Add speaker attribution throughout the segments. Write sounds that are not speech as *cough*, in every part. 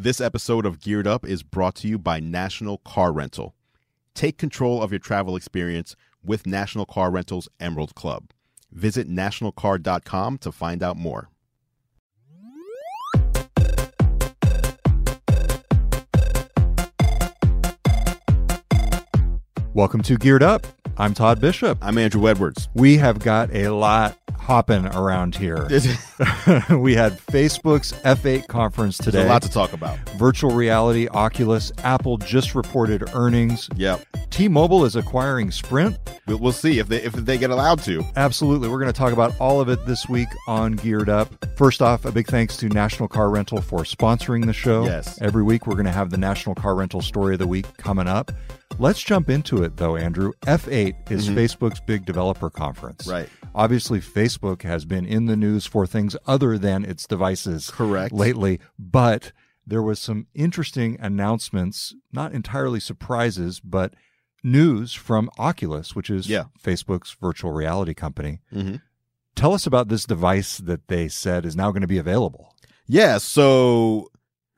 Speaker 1: This episode of Geared Up is brought to you by National Car Rental. Take control of your travel experience with National Car Rental's Emerald Club. Visit nationalcar.com to find out more.
Speaker 2: Welcome to Geared Up. I'm Todd Bishop.
Speaker 1: I'm Andrew Edwards.
Speaker 2: We have got a lot hopping around here. *laughs* we had Facebook's F8 conference today.
Speaker 1: There's a lot to talk about.
Speaker 2: Virtual reality, Oculus, Apple just reported earnings.
Speaker 1: Yep.
Speaker 2: T-Mobile is acquiring Sprint.
Speaker 1: We'll, we'll see if they if they get allowed to.
Speaker 2: Absolutely. We're going to talk about all of it this week on Geared Up. First off, a big thanks to National Car Rental for sponsoring the show.
Speaker 1: Yes.
Speaker 2: Every week we're going to have the National Car Rental story of the week coming up. Let's jump into it though, Andrew. F8 is Facebook's big developer conference.
Speaker 1: Mm-hmm. Right.
Speaker 2: Obviously, Facebook has been in the news for things other than its devices
Speaker 1: Correct.
Speaker 2: lately, but there was some interesting announcements, not entirely surprises, but news from Oculus, which is
Speaker 1: Yeah.
Speaker 2: Facebook's virtual reality company.
Speaker 1: Mm-hmm.
Speaker 2: Tell us about this device that they said is now going to be available.
Speaker 1: Yeah, so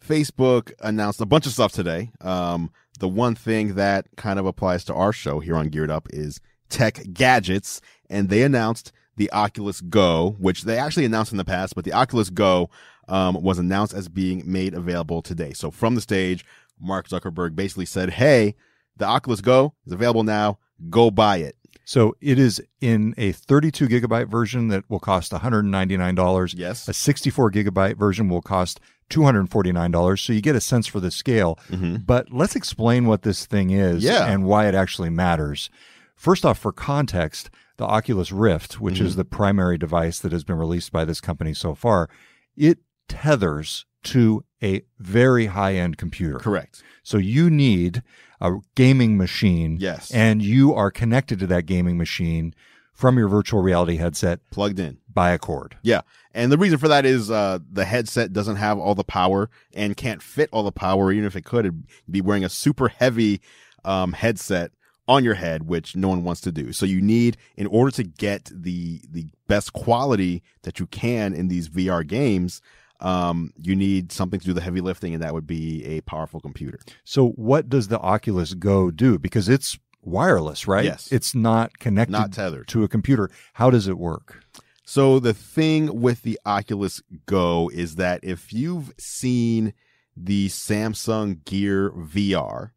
Speaker 1: Facebook announced a bunch of stuff today. Um, the one thing that kind of applies to our show here on Geared Up is tech gadgets, and they announced the Oculus Go, which they actually announced in the past, but the Oculus Go um, was announced as being made available today. So from the stage, Mark Zuckerberg basically said, "Hey, the Oculus Go is available now. Go buy it."
Speaker 2: So it is in a 32 gigabyte version that will cost $199.
Speaker 1: Yes.
Speaker 2: A 64 gigabyte version will cost $249. So you get a sense for the scale.
Speaker 1: Mm-hmm.
Speaker 2: But let's explain what this thing is
Speaker 1: Yeah.
Speaker 2: and why it actually matters. First off, for context, the Oculus Rift, which
Speaker 1: Mm-hmm.
Speaker 2: is the primary device that has been released by this company so far, it tethers to a very high end computer.
Speaker 1: Correct.
Speaker 2: So you need a gaming machine.
Speaker 1: Yes.
Speaker 2: And you are connected to that gaming machine from your virtual reality headset
Speaker 1: Plugged in.
Speaker 2: By a cord.
Speaker 1: Yeah. And the reason for that is uh, the headset doesn't have all the power and can't fit all the power. Even if it could, it'd be wearing a super heavy um, headset on your head, which no one wants to do. So you need, in order to get the the best quality that you can in these VR games, um, you need something to do the heavy lifting, and that would be a powerful computer.
Speaker 2: So what does the Oculus Go do? Because it's wireless, right?
Speaker 1: Yes.
Speaker 2: It's not connected
Speaker 1: Not tethered.
Speaker 2: to a computer. How does it work?
Speaker 1: So the thing with the Oculus Go is that if you've seen the Samsung Gear VR,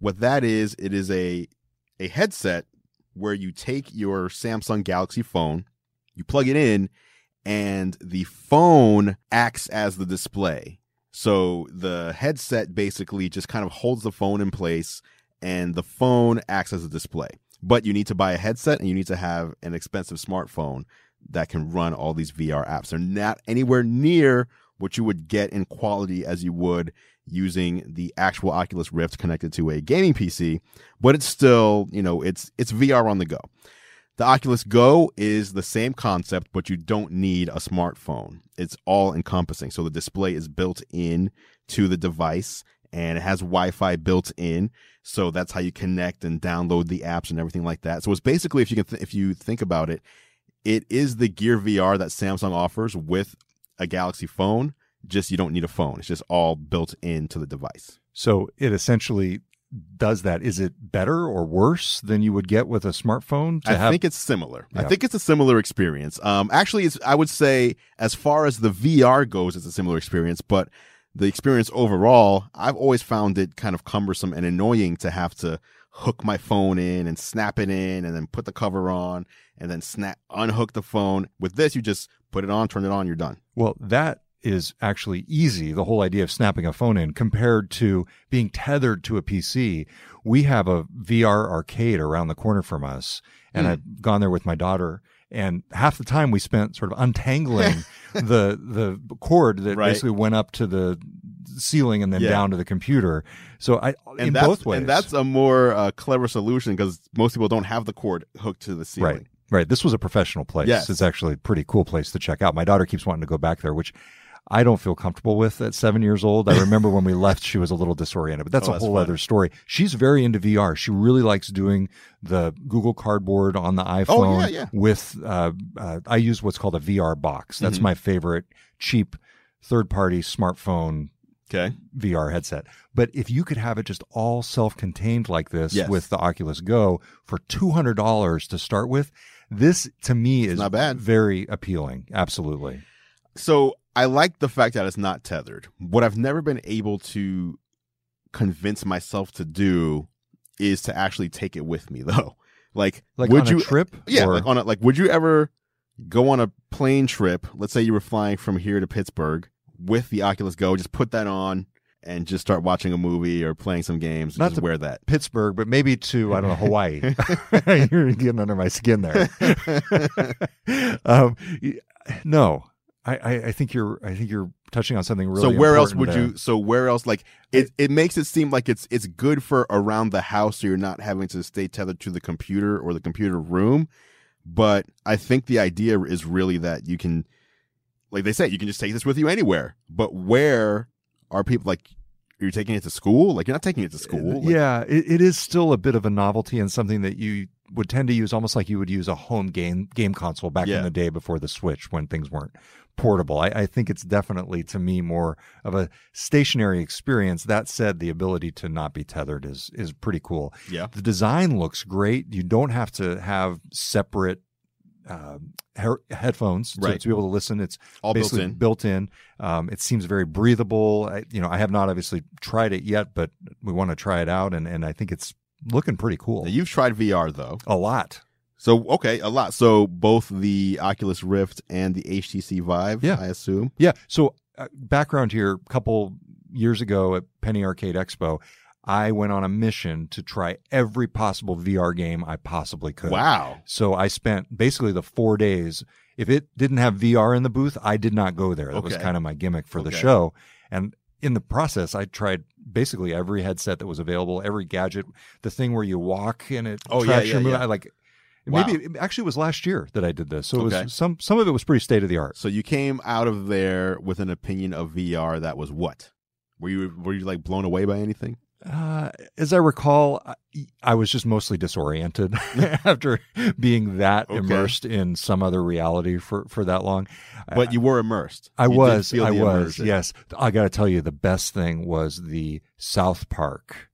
Speaker 1: what that is, it is a a headset where you take your Samsung Galaxy phone, you plug it in, and the phone acts as the display. So the headset basically just kind of holds the phone in place and the phone acts as a display. But you need to buy a headset and you need to have an expensive smartphone that can run all these VR apps. They're not anywhere near what you would get in quality as you would using the actual Oculus Rift connected to a gaming PC, but it's still, you know, it's it's VR on the go. The Oculus Go is the same concept, but you don't need a smartphone. It's all encompassing. So the display is built in to the device and it has Wi-Fi built in. So that's how you connect and download the apps and everything like that. So it's basically, if you can, th- if you think about it, it is the Gear VR that Samsung offers with a Galaxy phone. Just you don't need a phone. It's just all built into the device.
Speaker 2: So it essentially does that. Is it better or worse than you would get with a smartphone to
Speaker 1: I
Speaker 2: have
Speaker 1: think it's similar. I think it's a similar experience. Um, actually, it's I would say as far as the VR goes, it's a similar experience. But the experience overall, I've always found it kind of cumbersome and annoying to have to hook my phone in and snap it in, and then put the cover on, and then snap unhook the phone. With this, you just put it on, turn it on, you're done.
Speaker 2: Well, that is actually easy, the whole idea of snapping a phone in compared to being tethered to a PC. We have a VR arcade around the corner from us, and
Speaker 1: Hmm.
Speaker 2: I've gone there with my daughter. And half the time we spent sort of untangling *laughs* the the cord that
Speaker 1: Right.
Speaker 2: basically went up to the ceiling and then
Speaker 1: Yeah.
Speaker 2: down to the computer. So I
Speaker 1: And
Speaker 2: in both ways.
Speaker 1: And that's a more uh, clever solution because most people don't have the cord hooked to the ceiling.
Speaker 2: Right. Right. This was a professional place.
Speaker 1: Yes.
Speaker 2: It's actually a pretty cool place to check out. My daughter keeps wanting to go back there, which I don't feel comfortable with at seven years old. I remember when we *laughs* left, she was a little disoriented, but that's
Speaker 1: Oh,
Speaker 2: a
Speaker 1: that's
Speaker 2: whole other story. She's very into VR. She really likes doing the Google Cardboard on the iPhone
Speaker 1: Oh, yeah, yeah.
Speaker 2: with, uh, uh, I use what's called a VR box. That's
Speaker 1: Mhm.
Speaker 2: my favorite cheap third party smartphone
Speaker 1: Okay.
Speaker 2: VR headset. But if you could have it just all self-contained like this
Speaker 1: Yes.
Speaker 2: with the Oculus Go for $200 to start with, this to me is
Speaker 1: not bad.
Speaker 2: very appealing. Absolutely.
Speaker 1: So I like the fact that it's not tethered. What I've never been able to convince myself to do is to actually take it with me *laughs* though. Like,
Speaker 2: Like
Speaker 1: would
Speaker 2: on
Speaker 1: you
Speaker 2: a trip?
Speaker 1: Yeah,
Speaker 2: or-
Speaker 1: like on a like would you ever go on a plane trip, let's say you were flying from here to Pittsburgh with the Oculus Go, just put that on and just start watching a movie or playing some games and
Speaker 2: Not
Speaker 1: just
Speaker 2: to-
Speaker 1: wear that.
Speaker 2: Pittsburgh, but maybe to I don't know Hawaii. *laughs* You're getting under my skin there. *laughs* um, no, I, I, think you're I think you're touching on something really.
Speaker 1: so where else would
Speaker 2: important
Speaker 1: you so where else like it it makes it seem like it's it's good for around the house so you're not having to stay tethered to the computer or the computer room but i think the idea is really that you can like they say you can just take this with you anywhere but where are people like you're you taking it to school like you're not taking it to school Like,
Speaker 2: yeah, it, it is still a bit of a novelty and something that you would tend to use almost like you would use a home game game console back
Speaker 1: Yeah.
Speaker 2: in the day before the Switch when things weren't portable. I, I think it's definitely to me more of a stationary experience. That said, the ability to not be tethered is is pretty cool.
Speaker 1: yeah
Speaker 2: The design looks great. You don't have to have separate um, he- headphones to,
Speaker 1: Right.
Speaker 2: to be able to listen. It's
Speaker 1: all built in
Speaker 2: built in. Um, it seems very breathable. I, you know, I have not obviously tried it yet, but we want to try it out, and and I think it's looking pretty cool.
Speaker 1: now, you've tried vr though
Speaker 2: a lot.
Speaker 1: so okay a lot so both the oculus rift and the htc vive
Speaker 2: Yeah.
Speaker 1: i assume
Speaker 2: Yeah. So uh, background here, a couple years ago at Penny Arcade Expo, I went on a mission to try every possible VR game I possibly could.
Speaker 1: wow
Speaker 2: So I spent basically the four days. If it didn't have VR in the booth, I did not go there. That was kind of my gimmick for the show. And in the process, I tried basically every headset that was available, every gadget, the thing where you walk and it
Speaker 1: Oh,
Speaker 2: tracks
Speaker 1: yeah,
Speaker 2: your movement.
Speaker 1: yeah.
Speaker 2: I like.
Speaker 1: Wow.
Speaker 2: Maybe it actually was last year that I did this. So it
Speaker 1: Okay.
Speaker 2: was some some of it was pretty state of the art.
Speaker 1: So you came out of there with an opinion of VR that was what? Were you were you like blown away by anything?
Speaker 2: Uh, as I recall, I, I was just mostly disoriented *laughs* after being that
Speaker 1: Okay.
Speaker 2: immersed in some other reality for, for that long.
Speaker 1: But you were immersed.
Speaker 2: I
Speaker 1: You
Speaker 2: was, I was,
Speaker 1: immersion.
Speaker 2: yes. I got to tell you, the best thing was the South Park.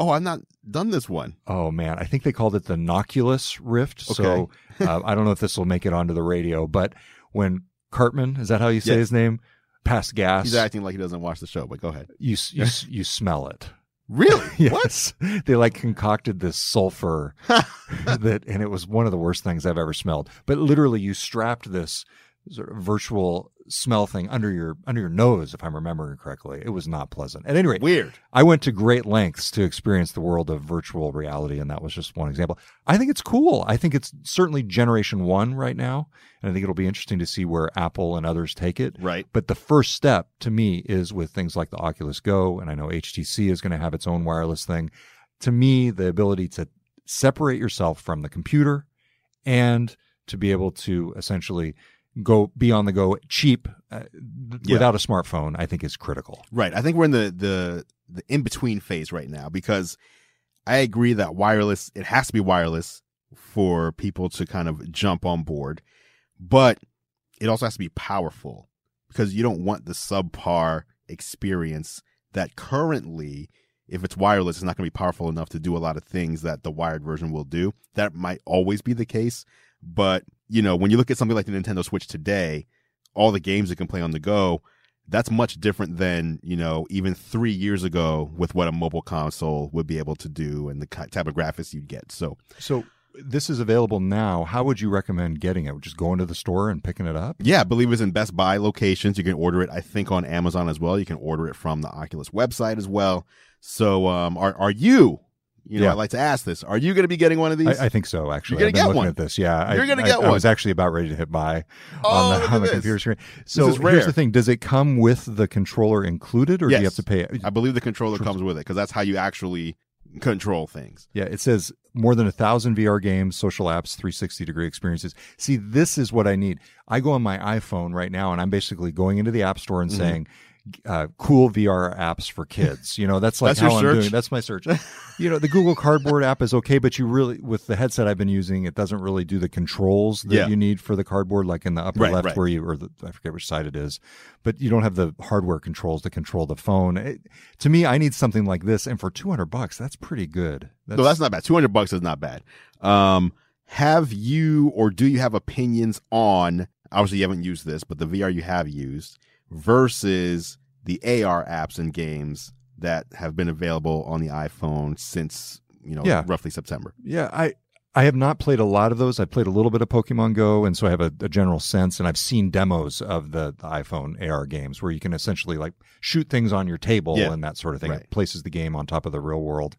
Speaker 1: Oh, I've not done this one.
Speaker 2: Oh man, I think they called it the Nosulus Rift. So *laughs* uh, I don't know if this will make it onto the radio, but when Cartman, is that how you say
Speaker 1: Yes.
Speaker 2: his name, passed gas,
Speaker 1: He's acting like he doesn't watch the show, but go ahead.
Speaker 2: you you you smell it.
Speaker 1: Really? *laughs* What?
Speaker 2: Yes, they like concocted this sulfur *laughs* that, and it was one of the worst things I've ever smelled. But literally, you strapped this sort of virtual smell thing under your under your nose, if I'm remembering correctly. It was not pleasant. At any rate,
Speaker 1: Weird.
Speaker 2: I went to great lengths to experience the world of virtual reality, and that was just one example. I think it's cool. I think it's certainly generation one right now, and I think it'll be interesting to see where Apple and others take it.
Speaker 1: Right.
Speaker 2: But the first step to me is with things like the Oculus Go, and I know HTC is going to have its own wireless thing. To me, the ability to separate yourself from the computer and to be able to essentially go be on the go cheap uh,
Speaker 1: Yeah.
Speaker 2: without a smartphone, I think is critical.
Speaker 1: Right. I think we're in the the the in between phase right now because I agree that wireless it has to be wireless for people to kind of jump on board, but it also has to be powerful because you don't want the subpar experience that currently if it's wireless it's not going to be powerful enough to do a lot of things that the wired version will do. That might always be the case, but you know, when you look at something like the Nintendo Switch today, all the games it can play on the go, that's much different than you know even three years ago with what a mobile console would be able to do and the type of graphics you'd get so
Speaker 2: So this is available now. How would you recommend getting it? Just going to the store and picking it up?
Speaker 1: yeah i believe it's in best buy locations you can order it i think on amazon as well you can order it from the oculus website as well so um are, are you you know
Speaker 2: Yeah.
Speaker 1: i like to ask this are you going to be getting one of these
Speaker 2: I, I think so. Actually,
Speaker 1: You're
Speaker 2: I've
Speaker 1: gonna get one.
Speaker 2: at this. Yeah,
Speaker 1: You're
Speaker 2: I,
Speaker 1: gonna get
Speaker 2: I
Speaker 1: one.
Speaker 2: was actually about ready to hit buy
Speaker 1: Oh,
Speaker 2: on the, on the computer screen. So here's the thing: Does it come with the controller included, or do you have to pay?
Speaker 1: i believe the controller comes with it because that's how you actually control things
Speaker 2: Yeah, it says more than a thousand VR games, social apps, 360 degree experiences. See, this is what I need. I go on my iPhone right now, and I'm basically going into the App Store and
Speaker 1: Mhm.
Speaker 2: saying, uh, cool VR apps for *laughs* kids. You know, that's like
Speaker 1: That's
Speaker 2: how I'm
Speaker 1: search?
Speaker 2: doing. That's my search. *laughs* you know, the Google Cardboard app is okay, but you really, with the headset I've been using, it doesn't really do the controls that
Speaker 1: Yeah.
Speaker 2: you need for the cardboard, like in the upper
Speaker 1: Right,
Speaker 2: left
Speaker 1: right.
Speaker 2: where you, or the, I forget which side it is, but you don't have the hardware controls to control the phone. It, to me, I need something like this, and for 200 bucks, that's pretty good.
Speaker 1: no, that's not bad. Two hundred bucks is not bad. Um, have you or do you have opinions on? Obviously, you haven't used this, but the VR you have used versus the AR apps and games that have been available on the iPhone since you know
Speaker 2: Yeah.
Speaker 1: roughly September.
Speaker 2: Yeah, I I have not played a lot of those. I played a little bit of Pokemon Go, and so I have a, a general sense. And I've seen demos of the, the iPhone AR games where you can essentially like shoot things on your table
Speaker 1: Yeah.
Speaker 2: and that sort of thing.
Speaker 1: Right.
Speaker 2: It places the game on top of the real world.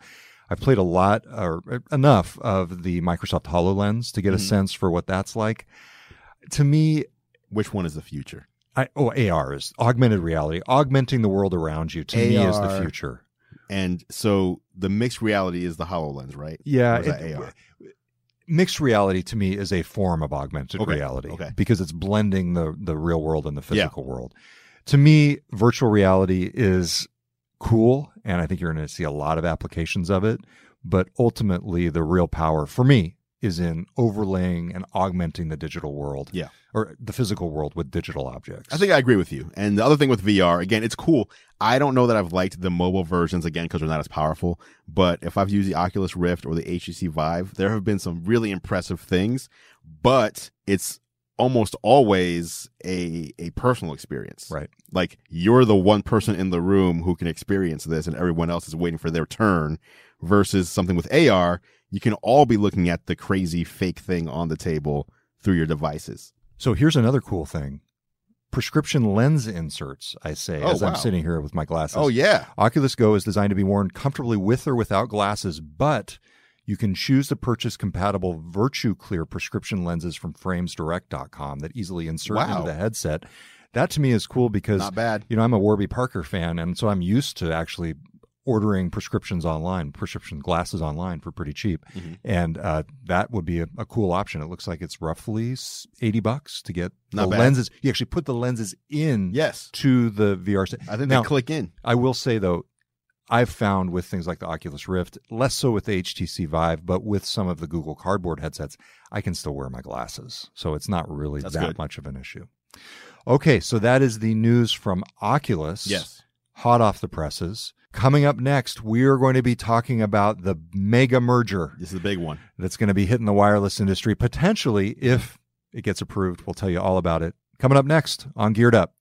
Speaker 2: I've played a lot or enough of the Microsoft Hololens to get a
Speaker 1: Mhm.
Speaker 2: sense for what that's like. To me,
Speaker 1: Which one is the future?
Speaker 2: I, oh, AR is augmented reality, augmenting the world around you. To me, is the future.
Speaker 1: And so the mixed reality is the Hololens, right?
Speaker 2: Yeah,
Speaker 1: Or is that
Speaker 2: it-
Speaker 1: AR?
Speaker 2: mixed reality to me is a form of augmented
Speaker 1: Okay,
Speaker 2: reality
Speaker 1: okay.
Speaker 2: because it's blending the the real world and the physical world. To me, virtual reality is cool, and I think you're going to see a lot of applications of it. But ultimately, the real power for me is in overlaying and augmenting the digital world,
Speaker 1: Yeah.
Speaker 2: or the physical world with digital objects.
Speaker 1: I think I agree with you. And the other thing with VR, again, it's cool. I don't know that I've liked the mobile versions again because they're not as powerful. But if I've used the Oculus Rift or the HTC Vive, there have been some really impressive things. But it's almost always a a personal experience.
Speaker 2: right.
Speaker 1: Like you're the one person in the room who can experience this, and everyone else is waiting for their turn. Versus something with AR, you can all be looking at the crazy fake thing on the table through your devices.
Speaker 2: So here's another cool thing: prescription lens inserts. I say
Speaker 1: Oh,
Speaker 2: as I'm sitting here with my glasses.
Speaker 1: Oh yeah,
Speaker 2: Oculus Go is designed to be worn comfortably with or without glasses, but you can choose to purchase compatible VirtuClear prescription lenses from framesdirect.com that easily insert
Speaker 1: Wow.
Speaker 2: into the headset. That to me is cool because
Speaker 1: not bad.
Speaker 2: you know I'm a Warby Parker fan, and so I'm used to actually ordering prescriptions online, prescription glasses online for pretty cheap,
Speaker 1: Mhm.
Speaker 2: and uh, that would be a, a cool option. It looks like it's roughly eighty bucks to get
Speaker 1: Not
Speaker 2: the
Speaker 1: bad.
Speaker 2: lenses. You actually put the lenses in
Speaker 1: Yes,
Speaker 2: to the VR set.
Speaker 1: I think
Speaker 2: Now-
Speaker 1: they click in.
Speaker 2: I will say though, I've found with things like the Oculus Rift, less so with the HTC Vive, but with some of the Google Cardboard headsets, I can still wear my glasses. So it's not really
Speaker 1: That's
Speaker 2: that
Speaker 1: good.
Speaker 2: much of an issue. Okay, so that is the news from Oculus.
Speaker 1: Yes.
Speaker 2: Hot off the presses. Coming up next, we are going to be talking about the mega merger
Speaker 1: This is the big one.
Speaker 2: that's going to be hitting the wireless industry potentially if it gets approved. We'll tell you all about it. Coming up next on Geared Up.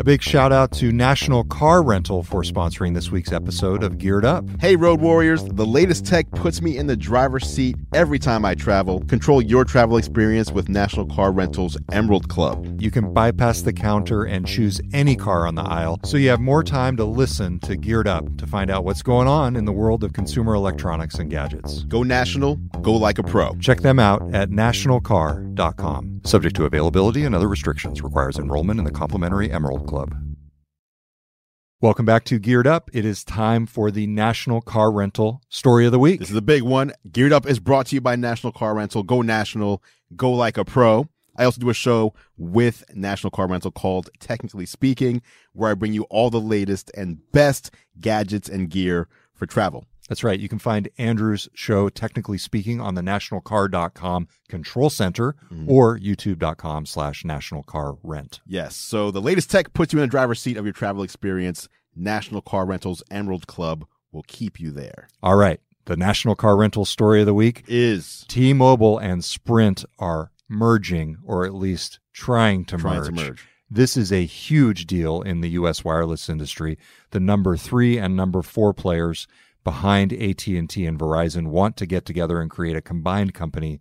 Speaker 2: A big shout out to National Car Rental for sponsoring this week's episode of Geared Up.
Speaker 1: Hey, Road Warriors, the latest tech puts me in the driver's seat every time I travel. Control your travel experience with National Car Rental's Emerald Club.
Speaker 2: You can bypass the counter and choose any car on the aisle, so you have more time to listen to Geared Up to find out what's going on in the world of consumer electronics and gadgets.
Speaker 1: Go national, go like a pro.
Speaker 2: Check them out at nationalcar.com. Subject to availability and other restrictions. Requires enrollment in the complimentary Emerald Club. Welcome back to Geared Up. It is time for the National Car Rental Story of the Week.
Speaker 1: This is a big one. Geared Up is brought to you by National Car Rental. Go national, go like a pro. I also do a show with National Car Rental called Technically Speaking, where I bring you all the latest and best gadgets and gear for travel.
Speaker 2: That's right. You can find Andrew's show, technically speaking, on the nationalcar.com control center mm. or youtube.com slash nationalcarrent.
Speaker 1: Yes. So the latest tech puts you in the driver's seat of your travel experience. National Car Rental's Emerald Club will keep you there.
Speaker 2: All right. The National Car Rental Story of the Week.
Speaker 1: Is
Speaker 2: T-Mobile and Sprint are merging, or at least trying to
Speaker 1: trying
Speaker 2: merge.
Speaker 1: to merge.
Speaker 2: This is a huge deal in the U.S. wireless industry. The number three and number four players behind AT&T and Verizon want to get together and create a combined company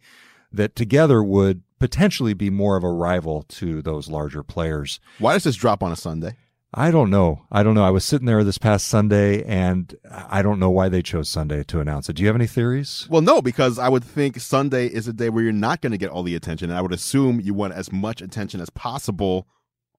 Speaker 2: that together would potentially be more of a rival to those larger players.
Speaker 1: Why does this drop on a Sunday?
Speaker 2: I don't know. I don't know. I was sitting there this past Sunday and I don't know why they chose Sunday to announce it. Do you have any theories?
Speaker 1: Well, no, because I would think Sunday is a day where you're not going to get all the attention, and I would assume you want as much attention as possible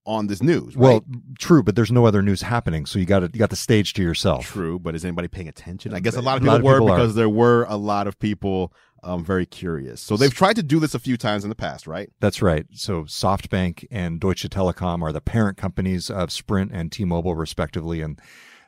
Speaker 1: on this news. Right?
Speaker 2: Well, true, but there's no other news happening, so you got you got the stage to yourself.
Speaker 1: true, but is anybody paying attention? I guess a lot of
Speaker 2: lot
Speaker 1: people
Speaker 2: of
Speaker 1: were
Speaker 2: people are.
Speaker 1: because there were a lot of people I'm very curious. So they've tried to do this a few times in the past, right?
Speaker 2: That's right. So SoftBank and Deutsche Telekom are the parent companies of Sprint and T-Mobile, respectively, and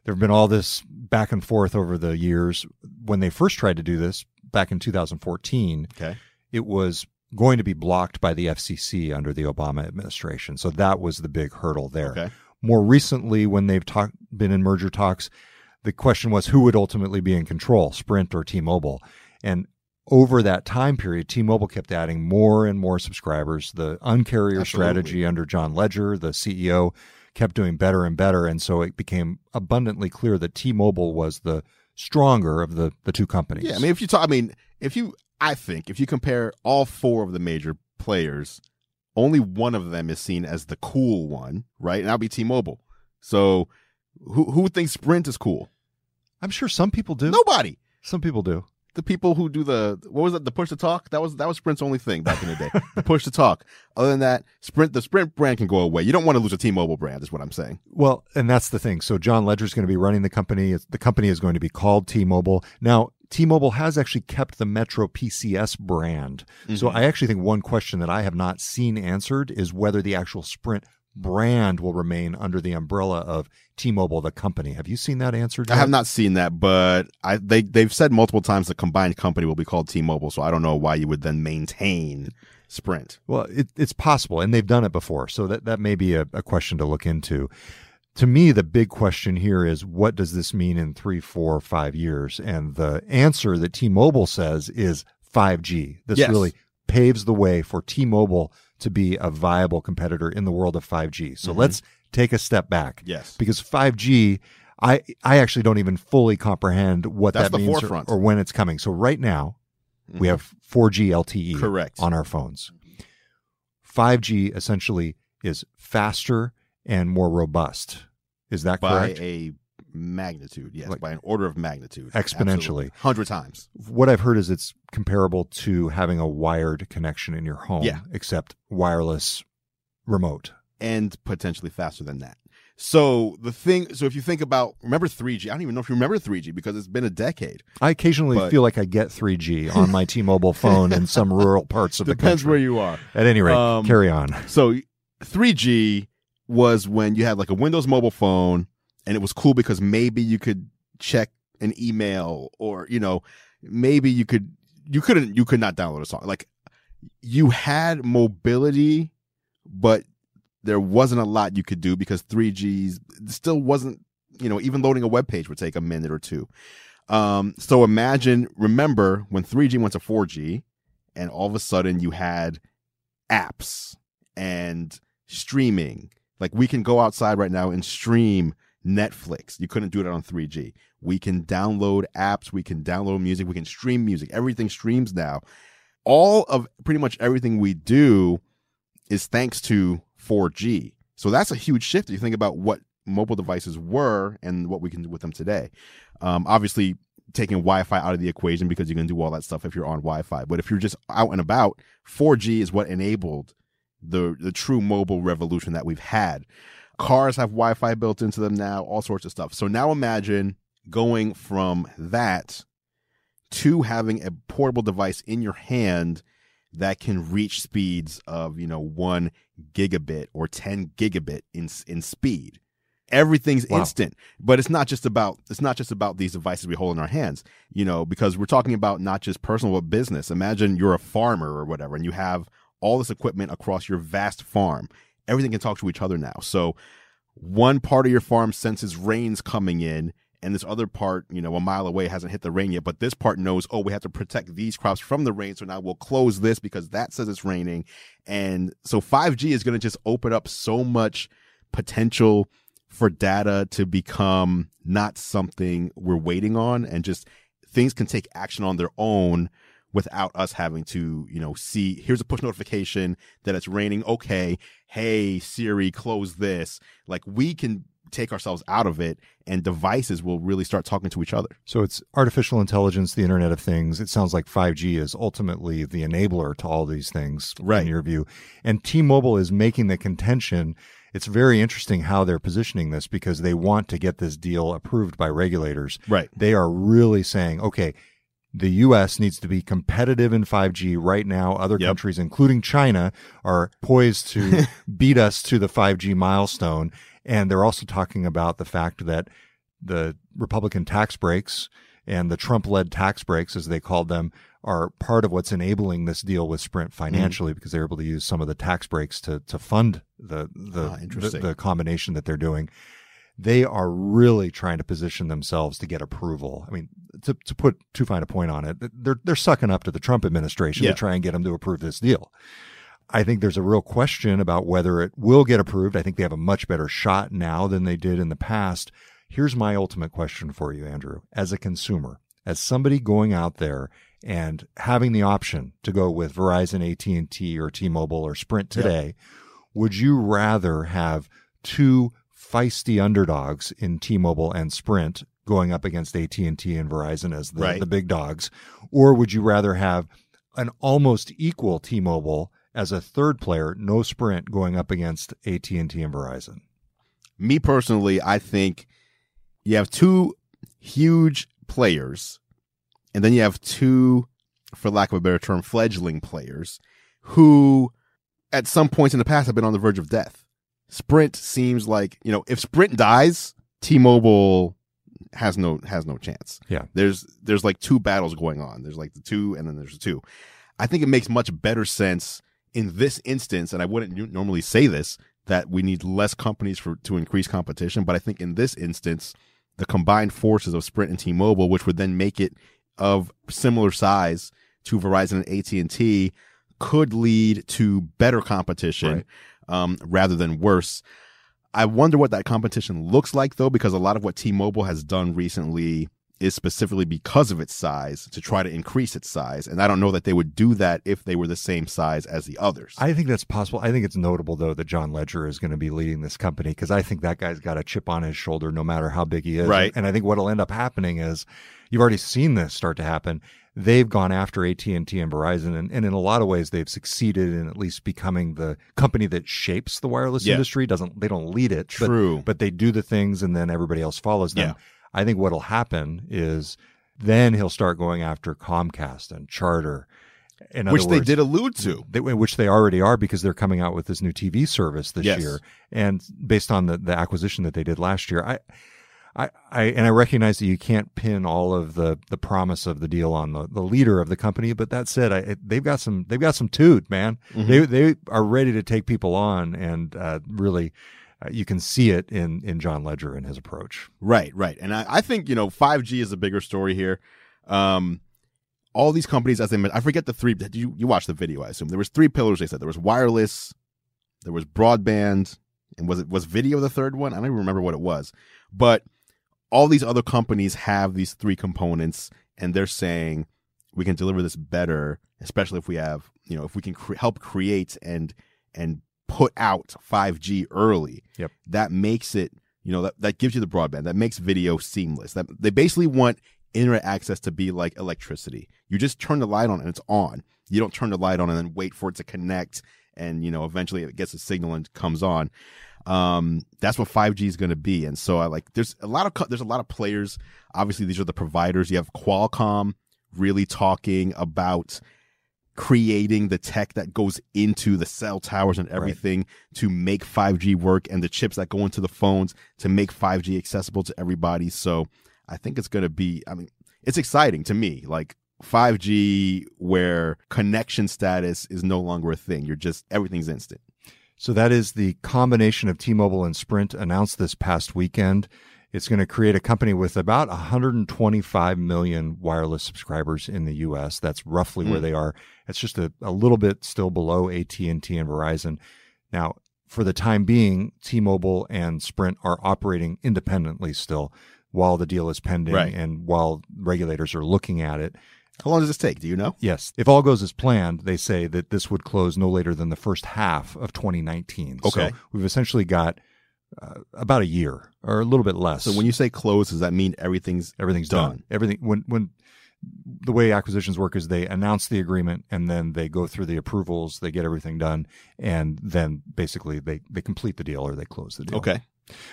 Speaker 2: there have been all this back and forth over the years. When they first tried to do this back in 2014,
Speaker 1: Okay.
Speaker 2: it was going to be blocked by the FCC under the Obama administration. So that was the big hurdle there.
Speaker 1: Okay.
Speaker 2: More recently, when they've talk, been in merger talks, the question was who would ultimately be in control, Sprint or T-Mobile. And over that time period, T-Mobile kept adding more and more subscribers. The uncarrier
Speaker 1: Absolutely.
Speaker 2: strategy under John Legere, the CEO, kept doing better and better, and so it became abundantly clear that T-Mobile was the stronger of the the two companies.
Speaker 1: Yeah, I mean, if you talk, I mean, if you, I think, if you compare all four of the major players, only one of them is seen as the cool one, right? And that'll be T-Mobile. So, who who thinks Sprint is cool?
Speaker 2: I'm sure some people do.
Speaker 1: Nobody.
Speaker 2: Some people do.
Speaker 1: The people who do the what was it? The push to talk. That was that was Sprint's only thing back in the day. the *laughs* push to talk. Other than that, Sprint the Sprint brand can go away. You don't want to lose a T-Mobile brand, is what I'm saying.
Speaker 2: Well, and that's the thing. So John Legere's going to be running the company. The company is going to be called T-Mobile. Now, T-Mobile has actually kept the Metro PCS brand. So
Speaker 1: Mhm.
Speaker 2: I actually think one question that I have not seen answered is whether the actual Sprint brand will remain under the umbrella of T-Mobile, the company. Have you seen that answered?
Speaker 1: I have not seen that, but I they they've said multiple times the combined company will be called T-Mobile. So I don't know why you would then maintain Sprint.
Speaker 2: Well, it, it's possible, and they've done it before, so that that may be a, a question to look into. To me, the big question here is what does this mean in three, four, five years? And the answer that T-Mobile says is 5G. This
Speaker 1: Yes.
Speaker 2: really paves the way for T-Mobile to be a viable competitor in the world of 5G. So
Speaker 1: Mhm.
Speaker 2: let's take a step back
Speaker 1: Yes.
Speaker 2: because 5G. I, I actually don't even fully comprehend what
Speaker 1: That's
Speaker 2: that means or, or when it's coming. So right now we
Speaker 1: Mhm.
Speaker 2: have 4G LTE
Speaker 1: correct.
Speaker 2: on our phones. 5G essentially is faster and more robust. Is that correct?
Speaker 1: by
Speaker 2: correct?
Speaker 1: a magnitude, yes,
Speaker 2: Like-
Speaker 1: by an order of magnitude,
Speaker 2: Exponentially.
Speaker 1: hundred times.
Speaker 2: what I've heard is it's comparable to having a wired connection in your home,
Speaker 1: Yeah.
Speaker 2: except wireless remote.
Speaker 1: and potentially faster than that. So the thing, so if you think about, remember 3G? I don't even know if you remember 3G because it's been a decade.
Speaker 2: I occasionally
Speaker 1: But-
Speaker 2: feel like I get 3G on my T-Mobile phone in some *laughs* rural parts of the country.
Speaker 1: Depends where you are.
Speaker 2: At any rate,
Speaker 1: Um,
Speaker 2: carry on.
Speaker 1: So 3G was when you had like a Windows mobile phone, and it was cool because maybe you could check an email, or you know, maybe you could you couldn't you could not download a song. Like you had mobility, but there wasn't a lot you could do because 3G still wasn't, you know, even loading a web page would take a minute or two. Um, so imagine, remember when 3G went to 4G, and all of a sudden you had apps and streaming. Like we can go outside right now and stream Netflix. You couldn't do that on 3G. We can download apps, we can download music, we can stream music. Everything streams now. All of pretty much everything we do is thanks to 4G. So that's a huge shift if you think about what mobile devices were and what we can do with them today. Um, obviously, taking Wi-Fi out of the equation because you can do all that stuff if you're on Wi-Fi. But if you're just out and about, 4G is what enabled the the true mobile revolution that we've had. Cars have Wi-Fi built into them now, all sorts of stuff. So now imagine going from that to having a portable device in your hand that can reach speeds of you know one gigabit or 10 gigabit in in speed everything's
Speaker 2: Wow.
Speaker 1: instant but it's not just about it's not just about these devices we hold in our hands you know because we're talking about not just personal but business imagine you're a farmer or whatever and you have all this equipment across your vast farm everything can talk to each other now so one part of your farm senses rain's coming in and this other part, you know, a mile away hasn't hit the rain yet, but this part knows, oh, we have to protect these crops from the rain. So now we'll close this because that says it's raining. And so 5G is going to just open up so much potential for data to become not something we're waiting on and just things can take action on their own without us having to, you know, see here's a push notification that it's raining. Okay. Hey, Siri, close this. Like we can take ourselves out of it and devices will really start talking to each other.
Speaker 2: So it's artificial intelligence, the Internet of Things. It sounds like 5G is ultimately the enabler to all these things,
Speaker 1: Right.
Speaker 2: in your view. And T-Mobile is making the contention. It's very interesting how they're positioning this because they want to get this deal approved by regulators.
Speaker 1: Right.
Speaker 2: They are really saying, okay, the US needs to be competitive in 5G right now. Other
Speaker 1: Yep.
Speaker 2: countries, including China, are poised to *laughs* beat us to the 5G milestone. And they're also talking about the fact that the Republican tax breaks and the Trump led tax breaks, as they called them, are part of what's enabling this deal with Sprint financially because they're able to use some of the tax breaks to, to fund the, the,
Speaker 1: Ah,
Speaker 2: the, the combination that they're doing. They are really trying to position themselves to get approval. I mean, to, to put too fine a point on it, they're, they're sucking up to the Trump administration
Speaker 1: Yeah.
Speaker 2: to try and get them to approve this deal. I think there's a real question about whether it will get approved. I think they have a much better shot now than they did in the past. Here's my ultimate question for you, Andrew. As a consumer, as somebody going out there and having the option to go with Verizon, AT&T or T-Mobile or Sprint
Speaker 1: Yep.
Speaker 2: today, would you rather have two feisty underdogs in T-Mobile and Sprint going up against AT&T and Verizon as the,
Speaker 1: Right.
Speaker 2: the big dogs or would you rather have an almost equal T-Mobile as a third player, no Sprint going up against AT&T and Verizon?
Speaker 1: Me personally, I think you have two huge players, and then you have two, for lack of a better term, fledgling players who, at some points in the past, have been on the verge of death. Sprint seems like you know if Sprint dies, T-Mobile has no has no chance.
Speaker 2: Yeah.
Speaker 1: there's there's like two battles going on. There's like the two, and then there's the two. I think it makes much better sense in this instance, and I wouldn't normally say this that we need less companies for to increase competition, but I think in this instance, the combined forces of Sprint and T-Mobile, which would then make it of similar size to Verizon and AT and T, could lead to better competition
Speaker 2: Right.
Speaker 1: Um, rather than worse. I wonder what that competition looks like though, because a lot of what T-Mobile has done recently is specifically because of its size to try to increase its size, and I don't know that they would do that if they were the same size as the others.
Speaker 2: I think that's possible. I think it's notable though that John Legere is going to be leading this company because I think that guy's got a chip on his shoulder no matter how big he is.
Speaker 1: Right.
Speaker 2: And I think what'll end up happening is you've already seen this start to happen. They've gone after AT&T and Verizon and, and in a lot of ways they've succeeded in at least becoming the company that shapes the wireless
Speaker 1: Yeah.
Speaker 2: industry. Doesn't they don't lead it,
Speaker 1: True.
Speaker 2: but they do the things and then everybody else follows them.
Speaker 1: Yeah.
Speaker 2: I think what'll happen is then he'll start going after Comcast and Charter. In
Speaker 1: which
Speaker 2: other
Speaker 1: they did allude to.
Speaker 2: they, which they already are because they're coming out with this new TV service this
Speaker 1: Yes.
Speaker 2: year, and based on the, the acquisition that they did last year, I, I, I, and I recognize that you can't pin all of the the promise of the deal on the, the leader of the company, but that said, I, they've got some they've got some toot, man.
Speaker 1: Mhm.
Speaker 2: They they are ready to take people on, and uh, really, uh, you can see it in in John Legere and his approach.
Speaker 1: Right, right. And I, I think, you know, 5G is a bigger story here. Um, all these companies, as they mentioned, I forget the three, did you, you watched the video, I assume. There was three pillars they said. There was wireless, there was broadband, and was it, was video the third one? I don't even remember what it was. But all these other companies have these three components, and they're saying we can deliver this better, especially if we have, you know, if we can cre- help create and, and put out 5G early.
Speaker 2: Yep.
Speaker 1: That makes it you know that, that gives you the broadband. That makes video seamless. That they basically want internet access to be like electricity. You just turn the light on and it's on. You don't turn the light on and then wait for it to connect and you know eventually it gets a signal and comes on um that's what 5g is going to be and so i like there's a lot of there's a lot of players obviously these are the providers you have qualcomm really talking about creating the tech that goes into the cell towers and everything to make 5G work and the chips that go into the phones to make 5G accessible to everybody. So I think it's going to be, I mean, it's exciting to me. Like 5G where connection status is no longer a thing. You're just, everything's instant.
Speaker 2: So that is the combination of T-Mobile and Sprint announced this past weekend. It's going to create a company with about 125 million wireless subscribers in the U.S. That's roughly where
Speaker 1: Mm.
Speaker 2: they are. It's just a, a little bit still below AT&T and Verizon. Now, for the time being, T-Mobile and Sprint are operating independently still while the deal is pending
Speaker 1: Right.
Speaker 2: and while regulators are looking at it.
Speaker 1: How long does this take? Do you know?
Speaker 2: Yes. If all goes as planned, they say that this would close no later than the first half of 2019.
Speaker 1: Okay.
Speaker 2: So we've essentially got uh, about a year or a little bit less.
Speaker 1: So when you say close, does that mean everything's
Speaker 2: everything's done.
Speaker 1: done.
Speaker 2: Everything when when the way acquisitions work is they announce the agreement and then they go through the approvals, they get everything done, and then basically they they complete the deal or they close the deal.
Speaker 1: okay?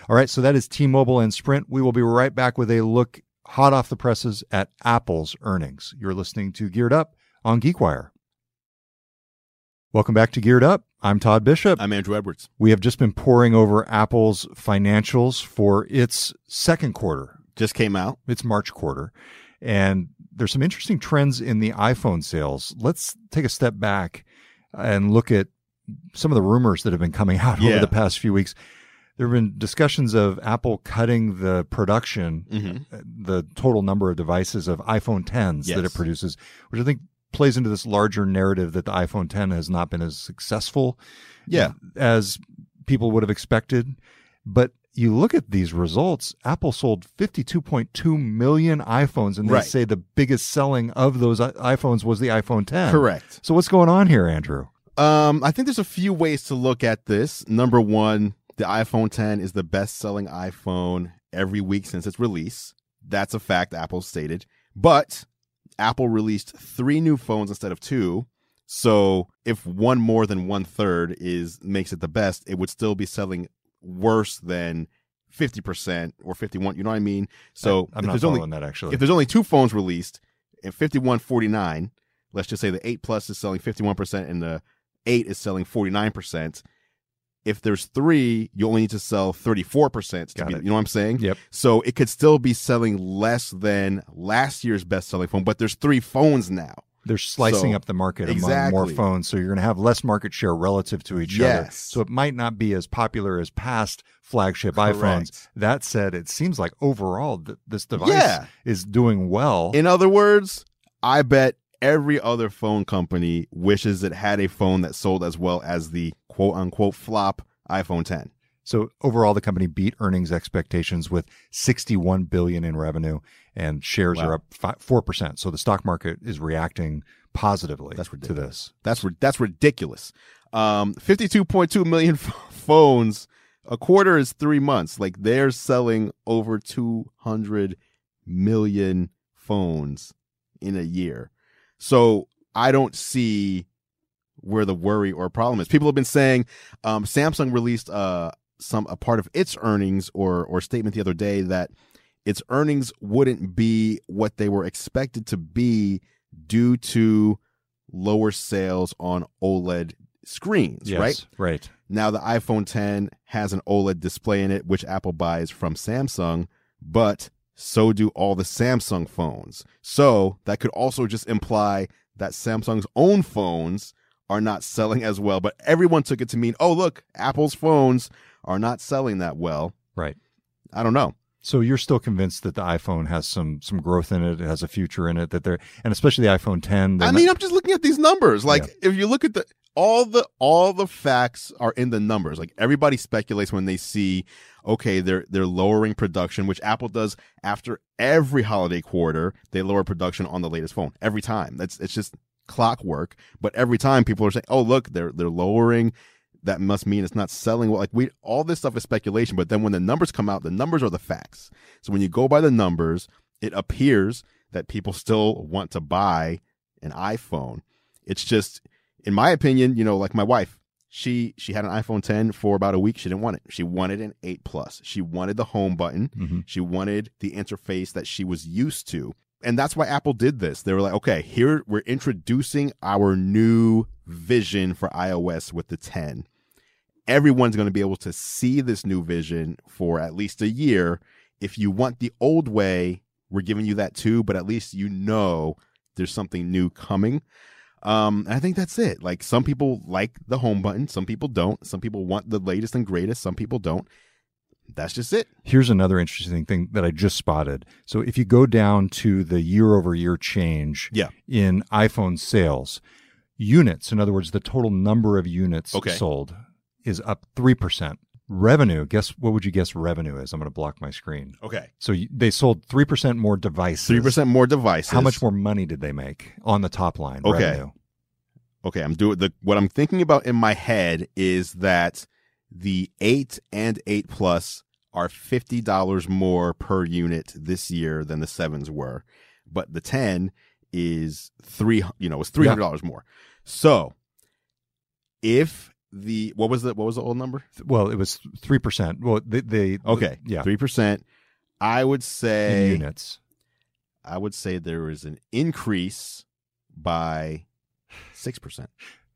Speaker 2: All right, so that is T-Mobile and Sprint. We will be right back with a look hot off the presses at Apple's earnings. You're listening to Geared Up on GeekWire. Welcome back to Geared Up. I'm Todd Bishop.
Speaker 1: I'm Andrew Edwards.
Speaker 2: We have just been poring over Apple's financials for its second quarter,
Speaker 1: Just came out.
Speaker 2: its March quarter. And there's some interesting trends in the iPhone sales. Let's take a step back and look at some of the rumors that have been coming *laughs* out over the past few weeks. There have been discussions of Apple cutting the production,
Speaker 1: Mm-hmm.
Speaker 2: the total number of devices of iPhone 10s that it produces, which I think plays into this larger narrative that the iPhone 10 has not been as successful
Speaker 1: Yeah.
Speaker 2: as people would have expected. But you look at these results, Apple sold 52.2 million iPhones, and they
Speaker 1: Right.
Speaker 2: say the biggest selling of those iPhones was the iPhone 10.
Speaker 1: Correct.
Speaker 2: So what's going on here, Andrew?
Speaker 1: Um, I think there's a few ways to look at this. Number one, the iPhone 10 is the best selling iPhone every week since its release. That's a fact Apple stated. But Apple released three new phones instead of two. So if one more than one third is makes it the best, it would still be selling worse than 50% or 51. You know what I mean? So
Speaker 2: I'm
Speaker 1: if
Speaker 2: not
Speaker 1: there's
Speaker 2: following
Speaker 1: only
Speaker 2: that actually.
Speaker 1: if there's only two phones released and 5149 let's just say the 8 plus is selling 51% and the 8 is selling 49% if there's three you only need to sell 34% to be, you know what i'm saying
Speaker 2: Yep.
Speaker 1: so it could still be selling less than last year's best selling phone but there's three phones now
Speaker 2: They're slicing
Speaker 1: So-
Speaker 2: up the market among more phones, so you're going to have less market share relative to each other.
Speaker 1: Yes.
Speaker 2: So it might not be as popular as past flagship iPhones. That said, it seems like overall th- this device
Speaker 1: Yeah.
Speaker 2: is doing well.
Speaker 1: in other words i bet every other phone company wishes it had a phone that sold as well as the quote unquote flop iphone 10
Speaker 2: So overall, the company beat earnings expectations with 61 billion in revenue, and shares
Speaker 1: Wow.
Speaker 2: are up four percent. So the stock market is reacting positively
Speaker 1: That's
Speaker 2: to this.
Speaker 1: That's that's ridiculous. Um, fifty-two point two million f- *laughs* phones. A quarter is three months. Like they're selling over two hundred million phones in a year. So I don't see where the worry or problem is. People have been saying um, Samsung released uh, some a part of its earnings or or statement the other day that its earnings wouldn't be what they were expected to be due to lower sales on OLED screens,
Speaker 2: Yes,
Speaker 1: right?
Speaker 2: Right.
Speaker 1: Now the iPhone 10 has an OLED display in it, which Apple buys from Samsung, but so do all the Samsung phones. So that could also just imply that Samsung's own phones are not selling as well. But everyone took it to mean, oh, look, Apple's phones are not selling that well.
Speaker 2: Right.
Speaker 1: I don't know.
Speaker 2: So you're still convinced that the iPhone has some some growth in it, it has a future in it, that they're and especially the iPhone 10. they're
Speaker 1: I
Speaker 2: not-
Speaker 1: mean, I'm just looking at these numbers. Like, if you look at the all the all the facts are in the numbers. Like everybody speculates when they see, okay, they're they're lowering production, which Apple does after every holiday quarter. They lower production on the latest phone every time. That's it's just clockwork. But every time people are saying, oh look, they're they're lowering. That must mean it's not selling well. Like we, all this stuff is speculation. But then when the numbers come out, the numbers are the facts. So when you go by the numbers, it appears that people still want to buy an iPhone. It's just, in my opinion, you know, like my wife, she she had an iPhone 10 for about a week. She didn't want it. She wanted an 8 Plus. She wanted the home button.
Speaker 2: Mhm.
Speaker 1: She wanted the interface that she was used to. And that's why Apple did this. They were like, okay, here we're introducing our new vision for iOS with the 10. Everyone's going to be able to see this new vision for at least a year. If you want the old way, we're giving you that too, but at least you know there's something new coming. Um, I think that's it. Like some people like the home button, some people don't. Some people want the latest and greatest, some people don't. That's just it.
Speaker 2: Here's another interesting thing that I just spotted. So if you go down to the year over year change
Speaker 1: Yeah.
Speaker 2: in iPhone sales, units, in other words, the total number of units
Speaker 1: Okay.
Speaker 2: sold is up 3%. Revenue, guess what would you guess revenue is? I'm going to block my screen.
Speaker 1: Okay.
Speaker 2: So they sold 3% more devices.
Speaker 1: Three percent more devices.
Speaker 2: How much more money did they make on the top line?
Speaker 1: Okay.
Speaker 2: Revenue?
Speaker 1: okay, I'm doing the what I'm thinking about in my head is that the 8 and 8 plus are $50 more per unit this year than the 7s were, but the 10 is 3 you know, it's $300 more. So, if the what was the what was the old number?
Speaker 2: Well, it was 3%. Well, they, they
Speaker 1: Okay.
Speaker 2: yeah,
Speaker 1: 3%. I would
Speaker 2: in
Speaker 1: say
Speaker 2: units.
Speaker 1: I would say there is an increase by 6%.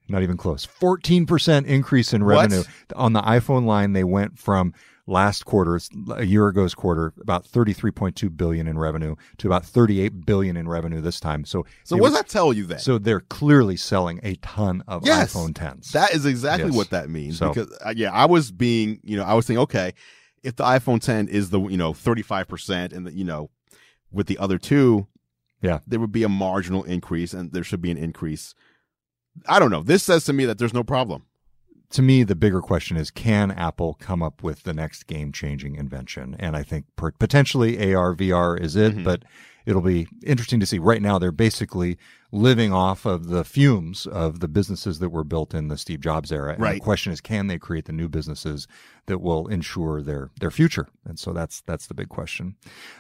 Speaker 2: Not even close. 14% increase in
Speaker 1: What?
Speaker 2: revenue. On the iPhone line, they went from last quarter, a year ago's quarter, about 33.2 billion in revenue to about 38 billion in revenue this time. So,
Speaker 1: So what
Speaker 2: were-
Speaker 1: does that tell you then?
Speaker 2: So they're clearly selling a ton of
Speaker 1: Yes.
Speaker 2: iPhone 10s.
Speaker 1: That is exactly
Speaker 2: Yes.
Speaker 1: what that means.
Speaker 2: So-
Speaker 1: Because uh, yeah, I was being, you know, I was thinking, okay, if the iPhone 10 is the, you know, 35% and the, you know, with the other two,
Speaker 2: Yeah.
Speaker 1: there would be a marginal increase and there should be an increase. I don't know. This says to me that there's no problem.
Speaker 2: to me, the bigger question is can Apple come up with the next game changing invention? And I think per- potentially AR, VR is it,
Speaker 1: Mhm.
Speaker 2: but it'll be interesting to see. Right now, they're basically living off of the fumes of the businesses that were built in the Steve Jobs era. And
Speaker 1: Right.
Speaker 2: the question is, can they create the new businesses that will ensure their, their future? And so that's, that's the big question.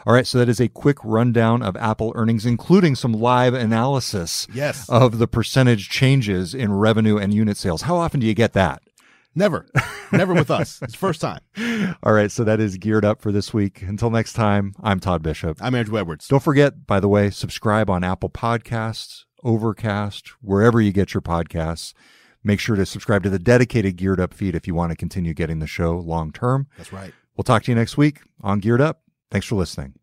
Speaker 2: All right. So that is a quick rundown of Apple earnings, including some live analysis
Speaker 1: Yes.
Speaker 2: of the percentage changes in revenue and unit sales. How often do you get that?
Speaker 1: Never. Never with us. It's first time. *laughs*
Speaker 2: All right, so that is geared up for this week. Until next time, I'm Todd Bishop.
Speaker 1: I'm Andru Edwards.
Speaker 2: Don't forget, by the way, subscribe on Apple Podcasts, Overcast, wherever you get your podcasts. Make sure to subscribe to the dedicated Geared Up feed if you want to continue getting the show long term.
Speaker 1: That's right.
Speaker 2: We'll talk to you next week on Geared Up. Thanks for listening.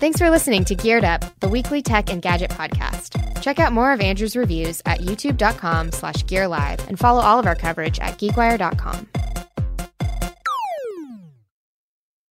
Speaker 3: Thanks for listening to Geared Up, the weekly tech and gadget podcast. Check out more of Andru's reviews at youtube.com slash gear live and follow all of our coverage at geekwire.com.